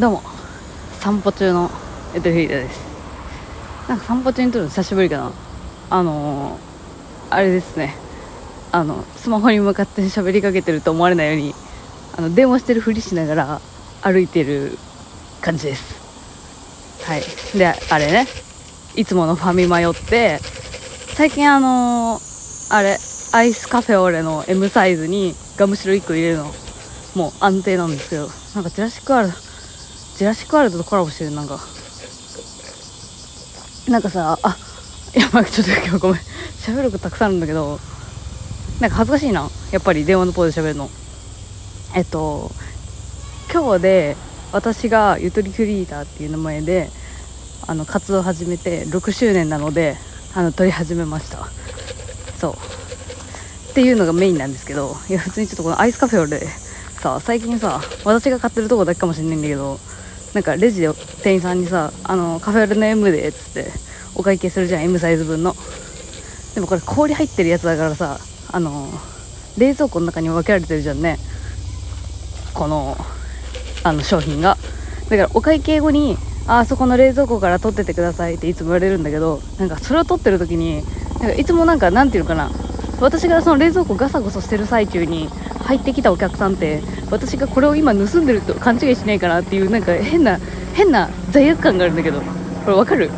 どうも。散歩中のエトフィーダです。なんか散歩中に撮るの久しぶりかな。あのー、あれですね。あのスマホに向かって喋りかけてると思われないようにあの電話してるふりしながら歩いてる感じです。はい。であれね。いつものファミマ寄って最近あのー、あれアイスカフェオレの M サイズにガムシロ1個入れるのもう安定なんですけどなんかジュラシックワールドジュラシックワールドとコラボしてるなんか。なんかさあやばいちょっと今日ごめん。喋ることたくさんあるんだけどなんか恥ずかしいなやっぱり電話のポーズ喋るの。えっと今日で私がゆとりクリエイターっていう名前であの活動を始めて6周年なのであの撮り始めました。そう。っていうのがメインなんですけどいや普通にちょっとこのアイスカフェオレさ最近さ私が買ってるとこだけかもしれないんだけどなんかレジで店員さんにさ「あのカフェオレの M で」っつってお会計するじゃん M サイズ分の。でもこれ氷入ってるやつだからさあの冷蔵庫の中に分けられてるじゃんね。このあの商品が。だからお会計後にあそこの冷蔵庫から取っててくださいっていつも言われるんだけどなんかそれを取ってる時になんかいつもなんかなんていうのかな私がその冷蔵庫ガサゴソしてる最中に入ってきたお客さんって私がこれを今盗んでると勘違いしないかなっていうなんか変な変な罪悪感があるんだけど。これわかる？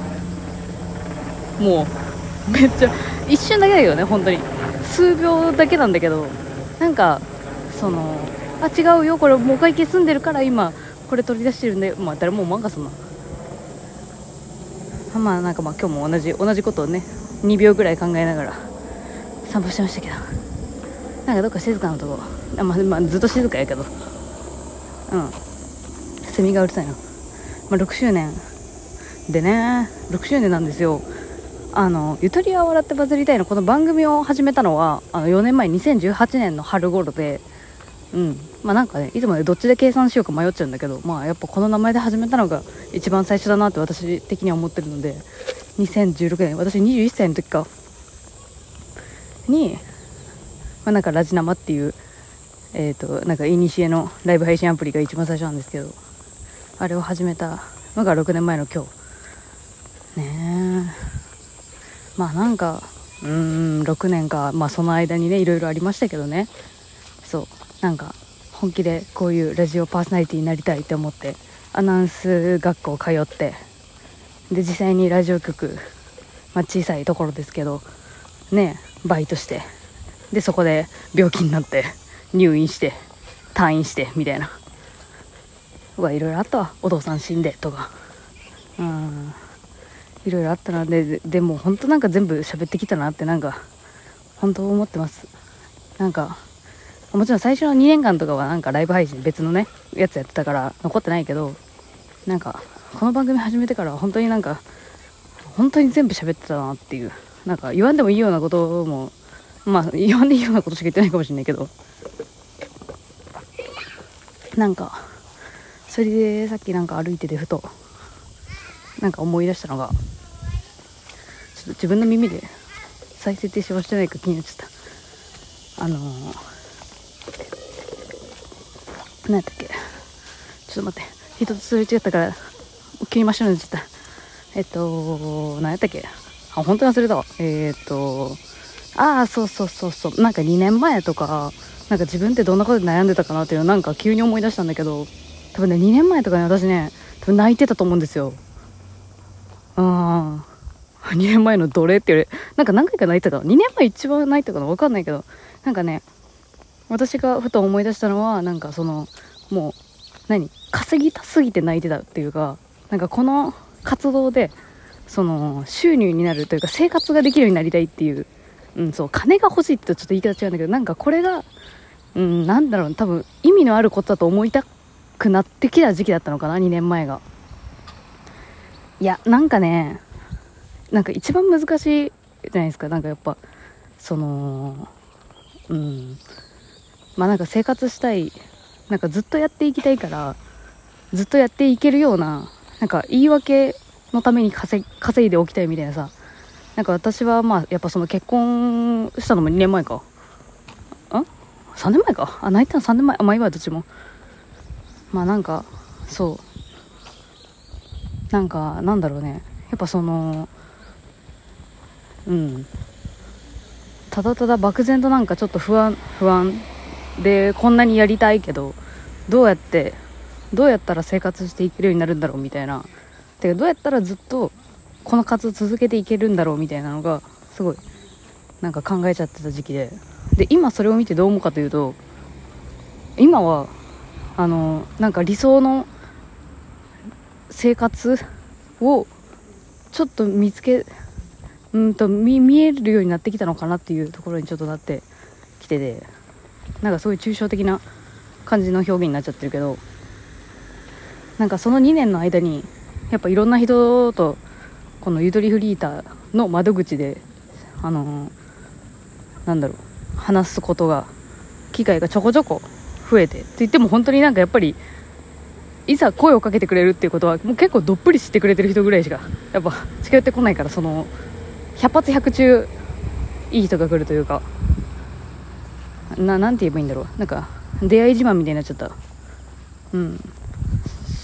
もうめっちゃ一瞬だけだけどね本当に。数秒だけなんだけど。なんかそのあ違うよこれもう会計済んでるから今これ取り出してるんでまあ誰も思わんかそんな。まあなんかまあ今日も同じ同じことをね2秒ぐらい考えながら。散歩してましたけど。なんかどっか静かなとこ。あ、まあ、まあ、ずっと静かやけど。うん。セミがうるさいな、まあ、6周年でね。6周年なんですよ。あのゆとりは笑ってバズりたいの。この番組を始めたのはあの4年前2018年の春頃で。うん。まあなんかねいつもねどっちで計算しようか迷っちゃうんだけど。まあやっぱこの名前で始めたのが一番最初だなって私的には思ってるので。2016年。私21歳の時か。に、まあ、なんかラジナマっていうえっ、ー、となんかいにしえのライブ配信アプリが一番最初なんですけどあれを始めたのが6年前の今日。ねえ。まあなんかうーん6年かまあその間にねいろいろありましたけどね。そう。なんか本気でこういうラジオパーソナリティになりたいって思ってアナウンス学校通ってで実際にラジオ局、まあ、小さいところですけどねバイトしてでそこで病気になって入院して退院してみたいな。うわいろいろあったわ。お父さん死んでとか。うん。いろいろあったな。ででも本当なんか全部喋ってきたなってなんか本当思ってます。なんかもちろん最初の2年間とかはなんかライブ配信別のねやつやってたから残ってないけどなんかこの番組始めてからは本当になんか本当に全部喋ってたなっていう。なんか言わんでもいいようなこともまあ言わんでいいようなことしか言ってないかもしれないけど。なんかそれでさっきなんか歩いててふとなんか思い出したのがちょっと自分の耳で再生停止はしてないか気になっちゃった。あのー、何やったっけ。ちょっと待って。人とすれ違ったから急に真っ白になっちゃった。えっと何やったっけ。あ本当に忘れたわ。えー、っとああそうそうそうそう。なんか2年前とかなんか自分ってどんなことで悩んでたかなっていうのなんか急に思い出したんだけど多分ね2年前とかね私ね多分泣いてたと思うんですよ。ああ2年前の奴隷って言われなんか何回か泣いてた2年前一番泣いてたかな分かんないけどなんかね私がふと思い出したのはなんかそのもう何？稼ぎたすぎて泣いてたっていうかなんかこの活動でその収入になるというか生活ができるようになりたいっていう、うん、そう金が欲しいってちょっと言い方違うんだけどなんかこれが、うん、なんだろう多分意味のあることだと思いたくなってきた時期だったのかな2年前が。いやなんかねなんか一番難しいじゃないですかなんかやっぱそのうんまあなんか生活したいなんかずっとやっていきたいからずっとやっていけるようななんか言い訳のために稼いでおきたいみたいなさ。なんか私はまあやっぱその結婚したのも2年前か。ん3年前か？あ泣いたの3年前。あまあ今はどっちも。まあなんかそう。なんかなんだろうね。やっぱそのうん。ただただ漠然となんかちょっと不安不安でこんなにやりたいけどどうやってどうやったら生活していけるようになるんだろうみたいな。てどうやったらずっとこの活動続けていけるんだろうみたいなのがすごいなんか考えちゃってた時期で。で今それを見てどう思うかというと今はあのなんか理想の生活をちょっと見つけうんと見見えるようになってきたのかなっていうところにちょっとなってきてて。なんかそういう抽象的な感じの表現になっちゃってるけどなんかその2年の間にやっぱいろんな人とこのゆとりフリーターの窓口であのー、なんだろう話すことが機会がちょこちょこ増えてって言っても本当になんかやっぱりいざ声をかけてくれるっていうことはもう結構どっぷり知ってくれてる人ぐらいしかやっぱ近寄ってこないからその100発100中いい人が来るというかななんて言えばいいんだろう。なんか出会い自慢みたいになっちゃったうん。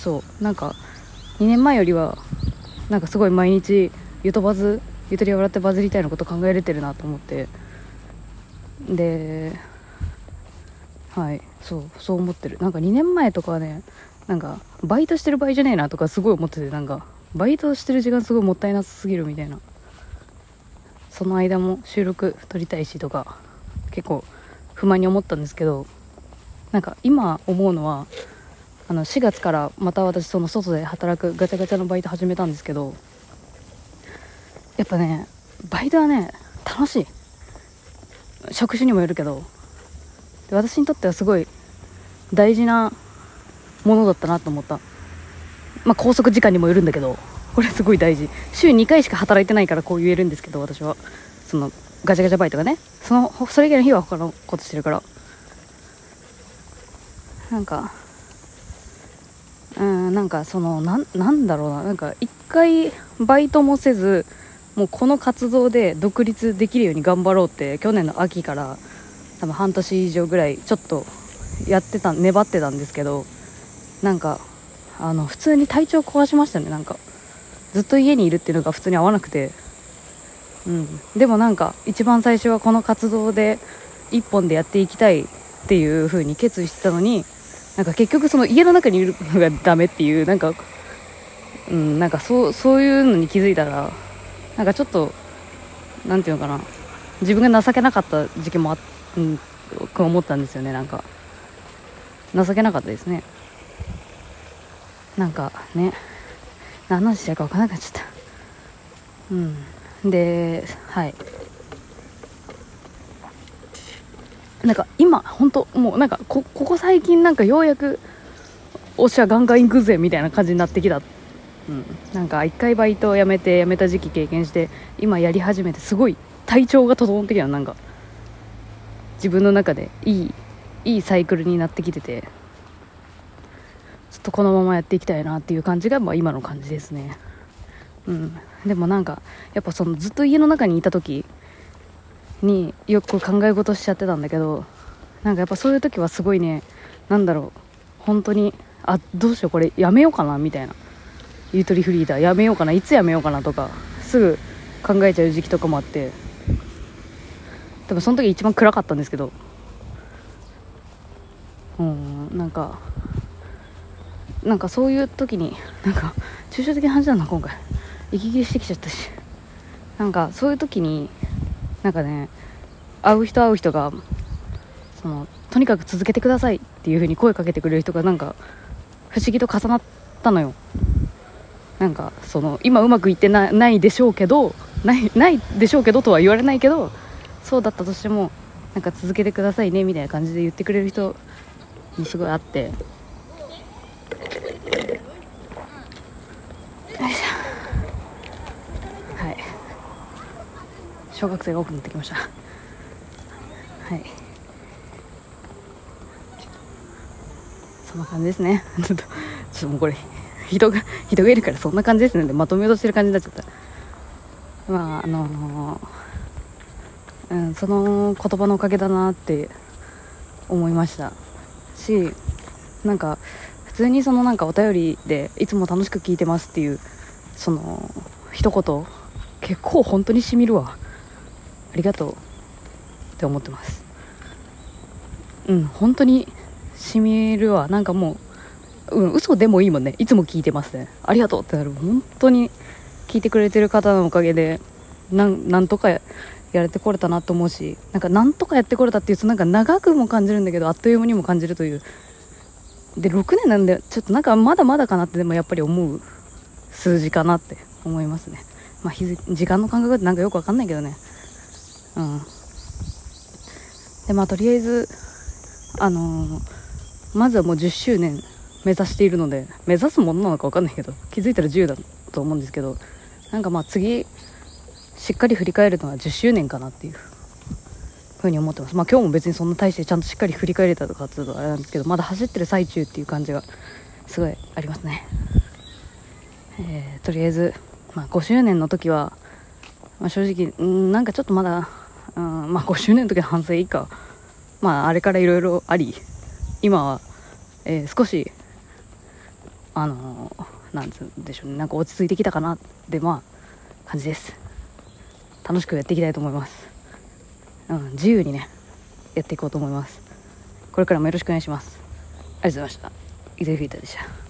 そう。なんか2年前よりはなんかすごい毎日ゆとばずゆとり笑ってバズりたいのこと考えれてるなと思って。ではいそうそう思ってる。なんか2年前とかはねなんかバイトしてる場合じゃねえなとかすごい思っててなんかバイトしてる時間すごいもったいなさすぎるみたいな。その間も収録撮りたいしとか結構不満に思ったんですけどなんか今思うのはあの4月からまた私その外で働くガチャガチャのバイト始めたんですけどやっぱねバイトはね楽しい。職種にもよるけど私にとってはすごい大事なものだったなと思った。まあ拘束時間にもよるんだけどこれすごい大事。週2回しか働いてないからこう言えるんですけど私は。そのガチャガチャバイトがね。そのそれ以外の日は他のことしてるから。なんかうんなんかそのなんなんだろうな。なんか一回バイトもせずもうこの活動で独立できるように頑張ろうって去年の秋から多分半年以上ぐらいちょっとやってた粘ってたんですけどなんかあの普通に体調壊しましたね。なんかずっと家にいるっていうのが普通に合わなくて。うん。でもなんか一番最初はこの活動で一本でやっていきたいっていう風に決意してたのになんか結局その家の中にいるのがダメっていうなんかうんなんかそうそういうのに気づいたらなんかちょっとなんていうのかな。自分が情けなかった時期もあ、うん、思ったんですよねなんか。情けなかったですね。なんかね何の話したか分からなくなっちゃった。うん。ではい。なんか今本当もうなんかこここ最近なんかようやくおっしゃガンガン行くぜみたいな感じになってきた。うん、なんか1回バイトを辞めて辞めた時期経験して今やり始めてすごい体調が整ってきたなんか。自分の中でいいいいサイクルになってきてて。ちょっとこのままやっていきたいなっていう感じが、まあ、今の感じですね。うん。でもなんかやっぱそのずっと家の中にいた時によく考え事しちゃってたんだけどなんかやっぱそういう時はすごいねなんだろう本当にあどうしようこれやめようかなみたいなゆとりフリーダーやめようかないつやめようかなとかすぐ考えちゃう時期とかもあって多分その時一番暗かったんですけどうんなんかなんかそういう時になんか抽象的な話なんだ今回。息切れしてきちゃったし。なんかそういう時になんかね会う人会う人がそのとにかく続けてくださいっていう風に声かけてくれる人がなんか不思議と重なったのよ。なんかその今うまくいってなないでしょうけどないないでしょうけどとは言われないけどそうだったとしてもなんか続けてくださいねみたいな感じで言ってくれる人もすごいあって。よいしょはい。小学生が多くなってきました。はい。そんな感じですね。ちょっとちょっともうこれ人が人がいるからそんな感じですね。でまとめようとしてる感じになっちゃった。まああのー、うん、その言葉のおかげだなって思いました。しなんか普通にそのなんかお便りでいつも楽しく聞いてますっていうその一言結構本当にしみるわ。ありがとう。って思ってます。うん本当にしみるわ。なんかもううん嘘でもいいもんね。いつも聞いてますね。ありがとうってなる。本当に聞いてくれてる方のおかげでなんなんとかやれてこれたなと思うしなんかなんとかやってこれたっていうとなんか長くも感じるんだけどあっという間にも感じるという。で6年なんでちょっとなんかまだまだかなってでもやっぱり思う。数字かなって思いますね。まあ日時間の感覚ってなんかよくわかんないけどね。うん。でまあとりあえずあのーまずはもう10周年目指しているので目指すものなのか分かんないけど気づいたら10だと思うんですけどなんかまあ次しっかり振り返るのは10周年かなっていうふうに思ってます。まあ今日も別にそんな大してちゃんとしっかり振り返れたとかっていうとあれなんですけどまだ走ってる最中っていう感じがすごいありますね。えーとりあえず、まあ、5周年の時は、まあ、正直んなんかちょっとまだ、うん、まあ5周年の時の反省以下まああれからいろいろあり今は、えー少しあのーなんつうんでしょうね。なんか落ち着いてきたかなってまあ感じです。楽しくやっていきたいと思います。うん自由にねやっていこうと思います。これからもよろしくお願いします。ありがとうございました。伊豆フィーターでした。